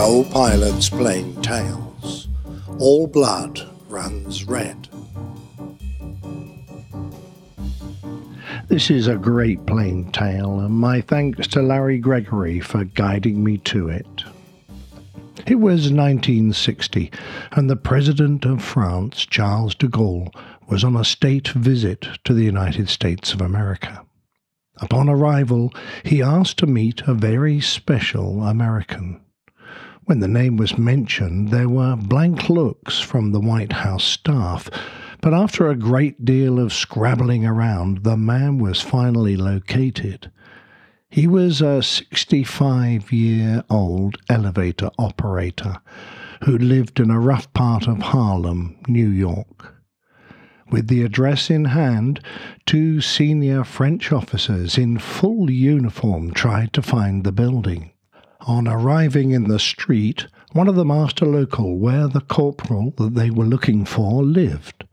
old pilot's plain tales. All blood runs red. This is a great plain tale, and my thanks to Larry Gregory for guiding me to it. It was 1960, and the President of France, Charles de Gaulle, was on a state visit to the United States of America. Upon arrival, he asked to meet a very special American. When the name was mentioned, there were blank looks from the White House staff, but after a great deal of scrabbling around, the man was finally located. He was a 65 year old elevator operator who lived in a rough part of Harlem, New York. With the address in hand, two senior French officers in full uniform tried to find the building. On arriving in the street, one of them asked a local where the corporal that they were looking for lived.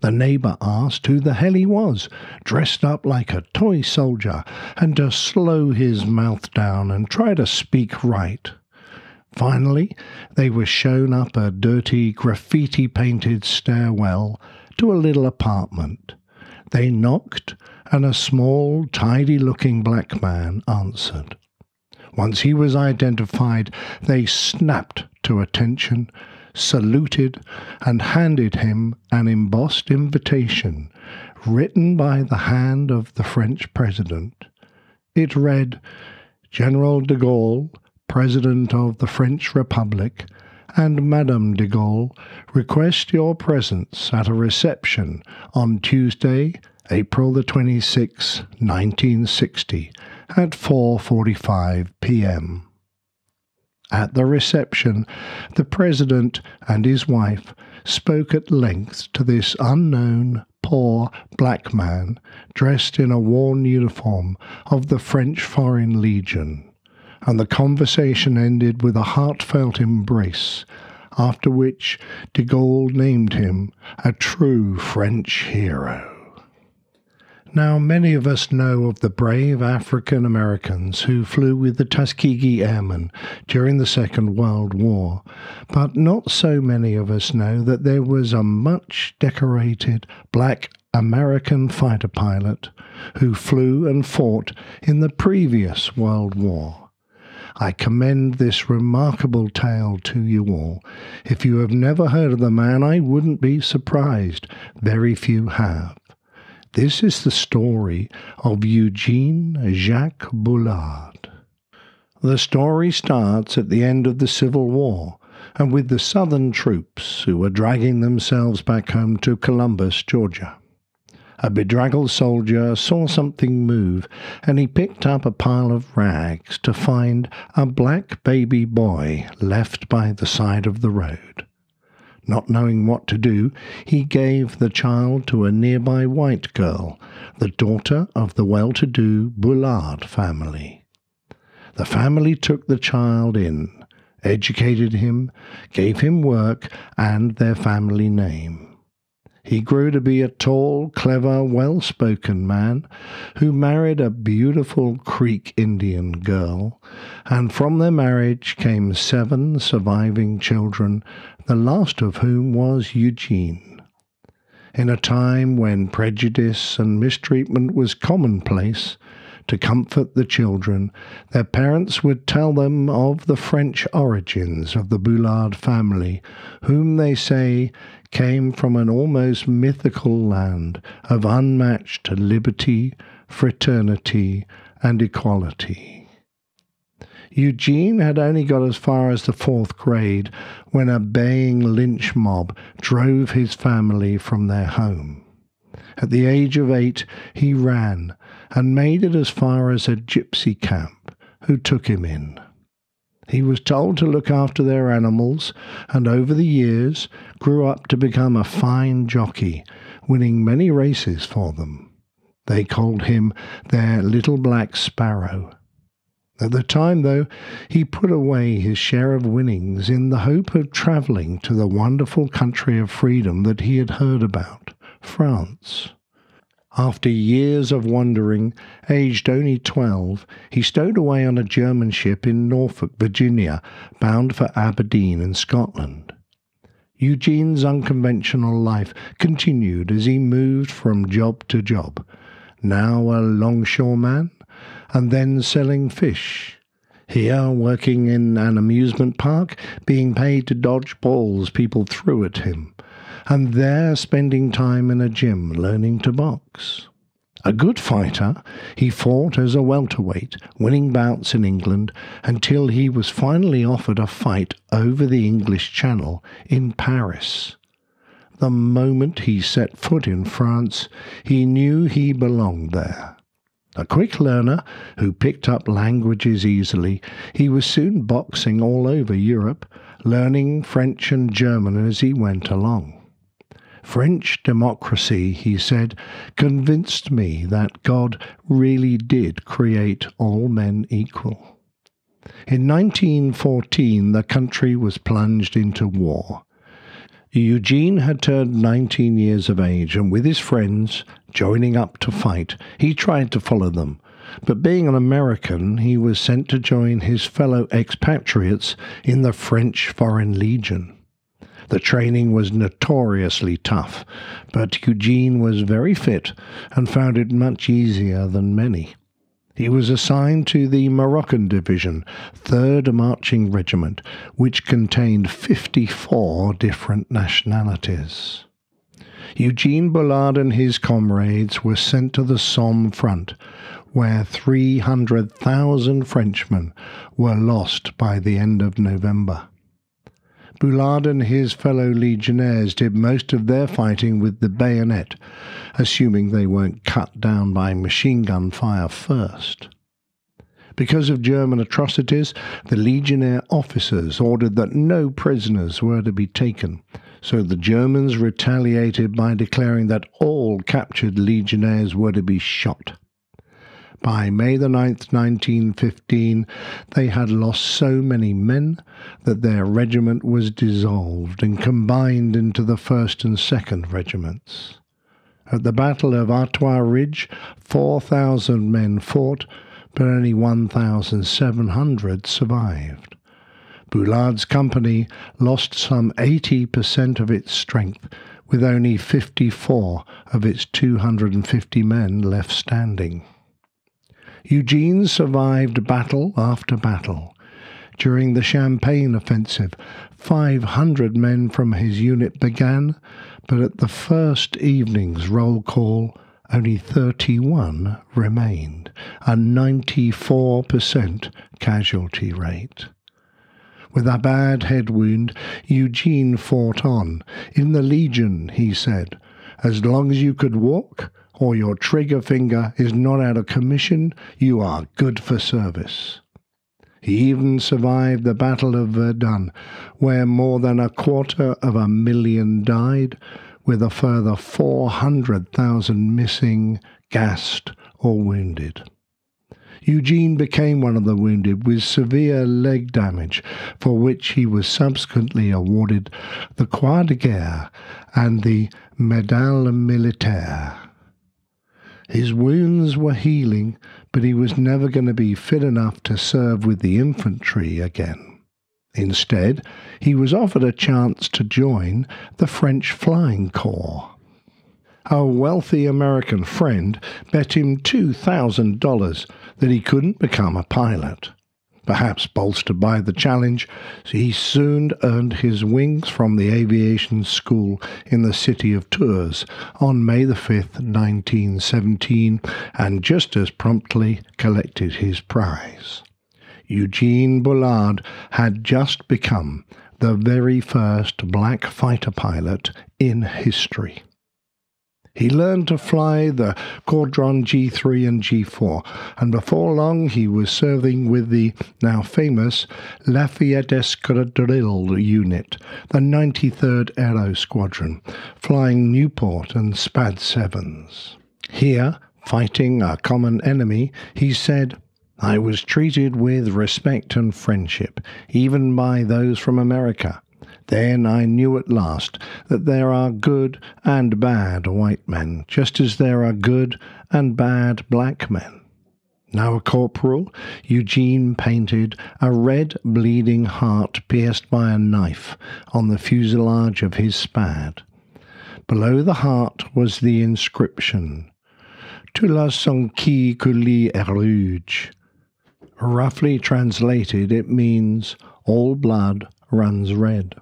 The neighbour asked who the hell he was, dressed up like a toy soldier, and to slow his mouth down and try to speak right. Finally, they were shown up a dirty, graffiti painted stairwell to a little apartment. They knocked, and a small, tidy looking black man answered. Once he was identified, they snapped to attention, saluted, and handed him an embossed invitation written by the hand of the French president. It read, General de Gaulle, President of the French Republic, and Madame de Gaulle request your presence at a reception on Tuesday, April the 26th, 1960, at 4:45 p.m. At the reception, the president and his wife spoke at length to this unknown, poor black man dressed in a worn uniform of the French Foreign Legion and the conversation ended with a heartfelt embrace, after which de Gaulle named him a true French hero. Now, many of us know of the brave African Americans who flew with the Tuskegee Airmen during the Second World War, but not so many of us know that there was a much decorated black American fighter pilot who flew and fought in the previous World War. I commend this remarkable tale to you all. If you have never heard of the man, I wouldn't be surprised. Very few have. This is the story of Eugene Jacques Bullard. The story starts at the end of the Civil War and with the Southern troops who were dragging themselves back home to Columbus, Georgia. A bedraggled soldier saw something move, and he picked up a pile of rags to find a black baby boy left by the side of the road. Not knowing what to do, he gave the child to a nearby white girl, the daughter of the well to do Bullard family. The family took the child in, educated him, gave him work and their family name. He grew to be a tall, clever, well spoken man who married a beautiful Creek Indian girl, and from their marriage came seven surviving children, the last of whom was Eugene. In a time when prejudice and mistreatment was commonplace, to comfort the children, their parents would tell them of the French origins of the Bullard family, whom they say came from an almost mythical land of unmatched liberty, fraternity, and equality. Eugene had only got as far as the fourth grade when a baying lynch mob drove his family from their home. At the age of eight, he ran and made it as far as a gypsy camp, who took him in. He was told to look after their animals, and over the years grew up to become a fine jockey, winning many races for them. They called him their little black sparrow. At the time, though, he put away his share of winnings in the hope of travelling to the wonderful country of freedom that he had heard about, France. After years of wandering, aged only 12, he stowed away on a German ship in Norfolk, Virginia, bound for Aberdeen in Scotland. Eugene's unconventional life continued as he moved from job to job, now a longshoreman, and then selling fish. Here, working in an amusement park, being paid to dodge balls people threw at him, and there spending time in a gym learning to box. A good fighter, he fought as a welterweight, winning bouts in England until he was finally offered a fight over the English Channel in Paris. The moment he set foot in France, he knew he belonged there. A quick learner who picked up languages easily, he was soon boxing all over Europe, learning French and German as he went along. French democracy, he said, convinced me that God really did create all men equal. In 1914, the country was plunged into war. Eugene had turned 19 years of age, and with his friends joining up to fight, he tried to follow them. But being an American, he was sent to join his fellow expatriates in the French Foreign Legion. The training was notoriously tough, but Eugene was very fit and found it much easier than many. He was assigned to the Moroccan Division, 3rd Marching Regiment, which contained 54 different nationalities. Eugene Bullard and his comrades were sent to the Somme front, where 300,000 Frenchmen were lost by the end of November. Bullard and his fellow legionnaires did most of their fighting with the bayonet, assuming they weren't cut down by machine gun fire first. Because of German atrocities, the legionnaire officers ordered that no prisoners were to be taken, so the Germans retaliated by declaring that all captured legionnaires were to be shot. By May the 9th, 1915, they had lost so many men that their regiment was dissolved and combined into the 1st and 2nd regiments. At the Battle of Artois Ridge, 4,000 men fought, but only 1,700 survived. Bullard's company lost some 80% of its strength, with only 54 of its 250 men left standing. Eugene survived battle after battle. During the Champagne offensive, 500 men from his unit began, but at the first evening's roll call, only 31 remained, a 94% casualty rate. With a bad head wound, Eugene fought on. In the Legion, he said, as long as you could walk, or your trigger finger is not out of commission, you are good for service. He even survived the Battle of Verdun, where more than a quarter of a million died, with a further 400,000 missing, gassed, or wounded. Eugene became one of the wounded with severe leg damage, for which he was subsequently awarded the Croix de Guerre and the Médaille Militaire. His wounds were healing, but he was never going to be fit enough to serve with the infantry again. Instead, he was offered a chance to join the French Flying Corps. A wealthy American friend bet him $2,000 that he couldn't become a pilot. Perhaps bolstered by the challenge, he soon earned his wings from the aviation school in the city of Tours on May the 5th, 1917, and just as promptly collected his prize. Eugene Bullard had just become the very first black fighter pilot in history. He learned to fly the Caudron G3 and G4, and before long he was serving with the now famous Lafayette Escadrille Unit, the 93rd Aero Squadron, flying Nieuport and SPAD 7s. Here, fighting a common enemy, he said, I was treated with respect and friendship, even by those from America. Then I knew at last that there are good and bad white men, just as there are good and bad black men. Now a corporal, Eugene painted a red bleeding heart pierced by a knife on the fuselage of his Spad. Below the heart was the inscription, Tu la sang qui couli rouge. Roughly translated, it means, All blood runs red.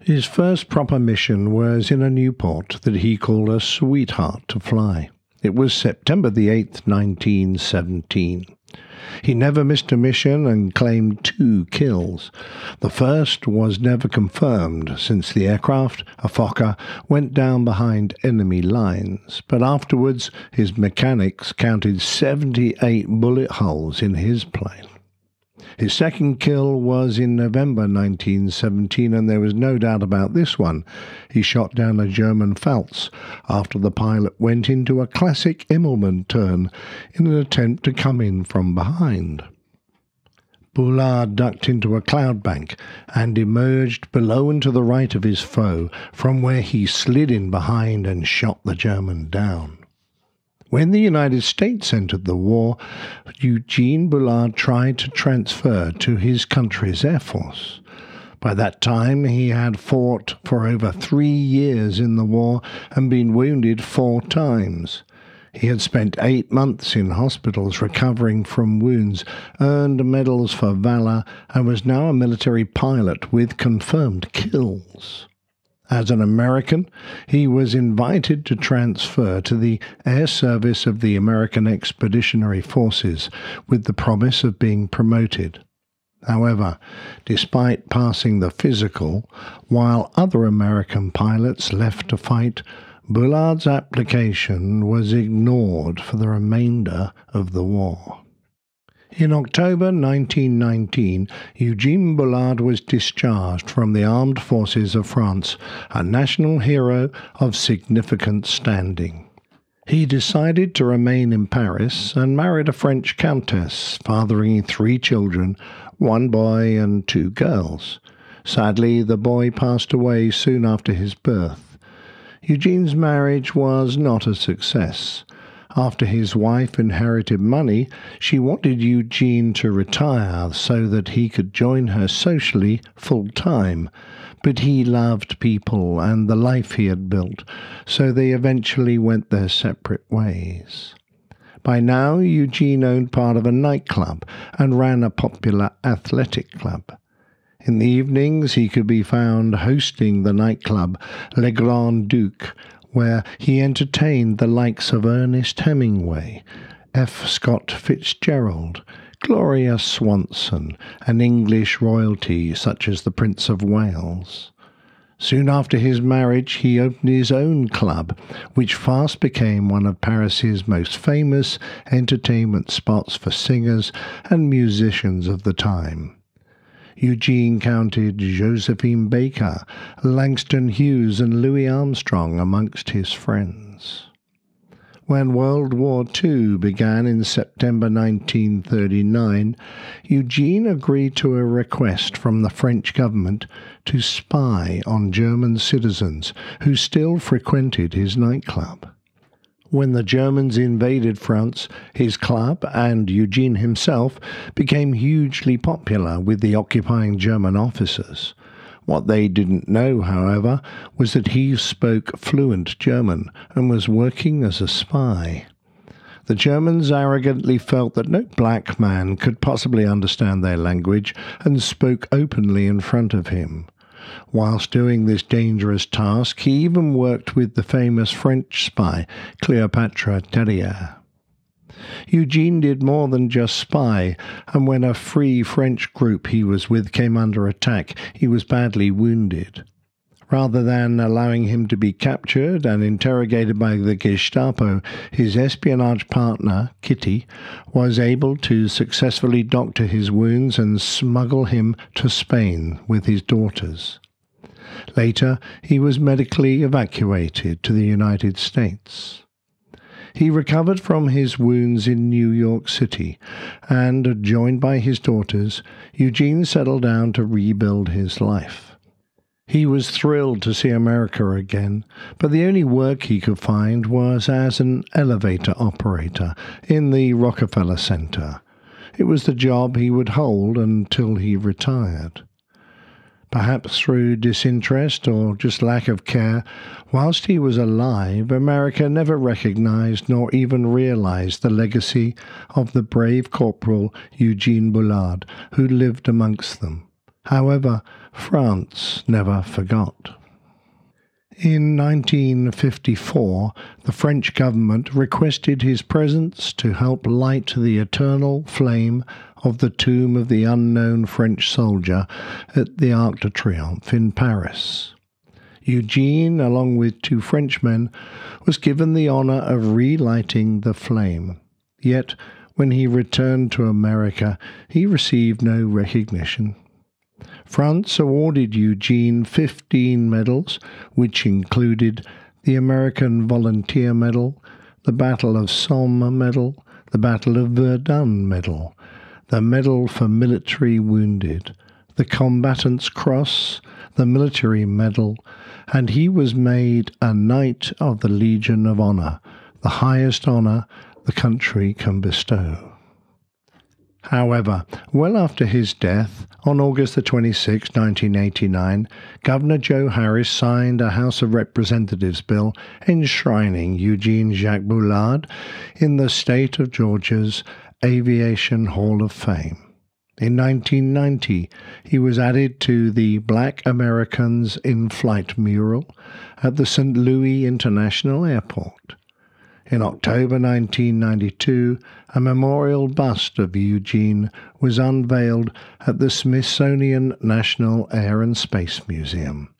His first proper mission was in a Nieuport that he called a sweetheart to fly. It was September the 8th, 1917. He never missed a mission and claimed two kills. The first was never confirmed since the aircraft, a Fokker, went down behind enemy lines, but afterwards his mechanics counted 78 bullet holes in his plane. His second kill was in November 1917, and there was no doubt about this one. He shot down a German Pfalz after the pilot went into a classic Immelmann turn in an attempt to come in from behind. Bullard ducked into a cloud bank and emerged below and to the right of his foe, from where he slid in behind and shot the German down. When the United States entered the war, Eugene Bullard tried to transfer to his country's Air Force. By that time, he had fought for over three years in the war and been wounded four times. He had spent eight months in hospitals recovering from wounds, earned medals for valor, and was now a military pilot with confirmed kills. As an American, he was invited to transfer to the Air Service of the American Expeditionary Forces with the promise of being promoted. However, despite passing the physical, while other American pilots left to fight, Bullard's application was ignored for the remainder of the war. In October 1919, Eugene Bullard was discharged from the armed forces of France, a national hero of significant standing. He decided to remain in Paris and married a French countess, fathering three children, one boy and two girls. Sadly, the boy passed away soon after his birth. Eugene's marriage was not a success. After his wife inherited money, she wanted Eugene to retire so that he could join her socially full time. But he loved people and the life he had built, so they eventually went their separate ways. By now, Eugene owned part of a nightclub and ran a popular athletic club. In the evenings, he could be found hosting the nightclub Le Grand Duc, where he entertained the likes of Ernest Hemingway, F. Scott Fitzgerald, Gloria Swanson, and English royalty such as the Prince of Wales. Soon after his marriage, he opened his own club, which fast became one of Paris's most famous entertainment spots for singers and musicians of the time. Eugene counted Josephine Baker, Langston Hughes, and Louis Armstrong amongst his friends. When World War II began in September 1939, Eugene agreed to a request from the French government to spy on German citizens who still frequented his nightclub. When the Germans invaded France, his club and Eugene himself became hugely popular with the occupying German officers. What they didn't know, however, was that he spoke fluent German and was working as a spy. The Germans arrogantly felt that no black man could possibly understand their language and spoke openly in front of him. Whilst doing this dangerous task, he even worked with the famous French spy Cleopatra Terrier. Eugene did more than just spy, and when a free French group he was with came under attack, he was badly wounded. Rather than allowing him to be captured and interrogated by the Gestapo, his espionage partner, Kitty, was able to successfully doctor his wounds and smuggle him to Spain with his daughters. Later, he was medically evacuated to the United States. He recovered from his wounds in New York City, and, joined by his daughters, Eugene settled down to rebuild his life. He was thrilled to see America again, but the only work he could find was as an elevator operator in the Rockefeller Center. It was the job he would hold until he retired. Perhaps through disinterest or just lack of care, whilst he was alive, America never recognized nor even realized the legacy of the brave Corporal Eugene Bullard, who lived amongst them. However, France never forgot. In 1954, the French government requested his presence to help light the eternal flame of the tomb of the unknown French soldier at the Arc de Triomphe in Paris. Eugene, along with two Frenchmen, was given the honor of relighting the flame. Yet, when he returned to America, he received no recognition. France awarded Eugene 15 medals, which included the American Volunteer Medal, the Battle of Somme Medal, the Battle of Verdun Medal, the Medal for Military Wounded, the Combatant's Cross, the Military Medal, and he was made a Knight of the Legion of Honor, the highest honor the country can bestow. However, well after his death, on August 26, 1989, Governor Joe Harris signed a House of Representatives bill enshrining Eugene Jacques Bullard in the state of Georgia's Aviation Hall of Fame. In 1990, he was added to the Black Americans in Flight mural at the St. Louis International Airport. In October 1992, a memorial bust of Eugene was unveiled at the Smithsonian National Air and Space Museum.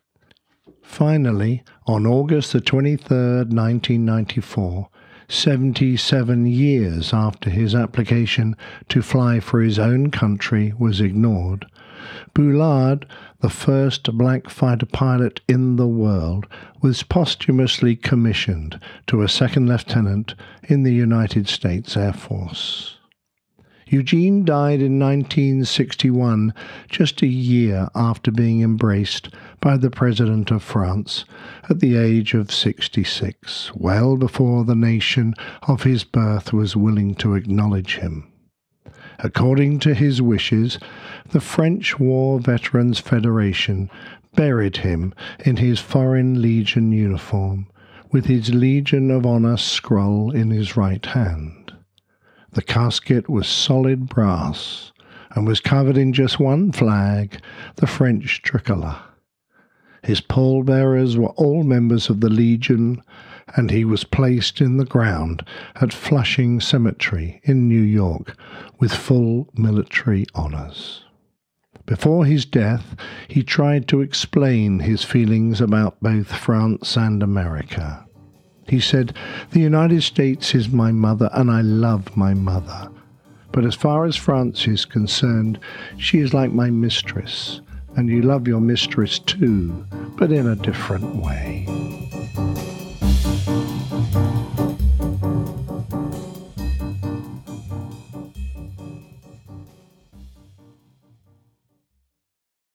Finally, on August the 23rd, 1994, 77 years after his application to fly for his own country was ignored, Bullard, the first black fighter pilot in the world, was posthumously commissioned to a second lieutenant in the United States Air Force. Eugene died in 1961, just a year after being embraced by the President of France at the age of 66, well before the nation of his birth was willing to acknowledge him. According to his wishes, the French War Veterans Federation buried him in his Foreign Legion uniform, with his Legion of Honor scroll in his right hand. The casket was solid brass and was covered in just one flag, the French tricolour. His pallbearers were all members of the Legion, and he was placed in the ground at Flushing Cemetery in New York with full military honours. Before his death, he tried to explain his feelings about both France and America. He said, The United States is my mother, and I love my mother. But as far as France is concerned, she is like my mistress, and you love your mistress too, but in a different way.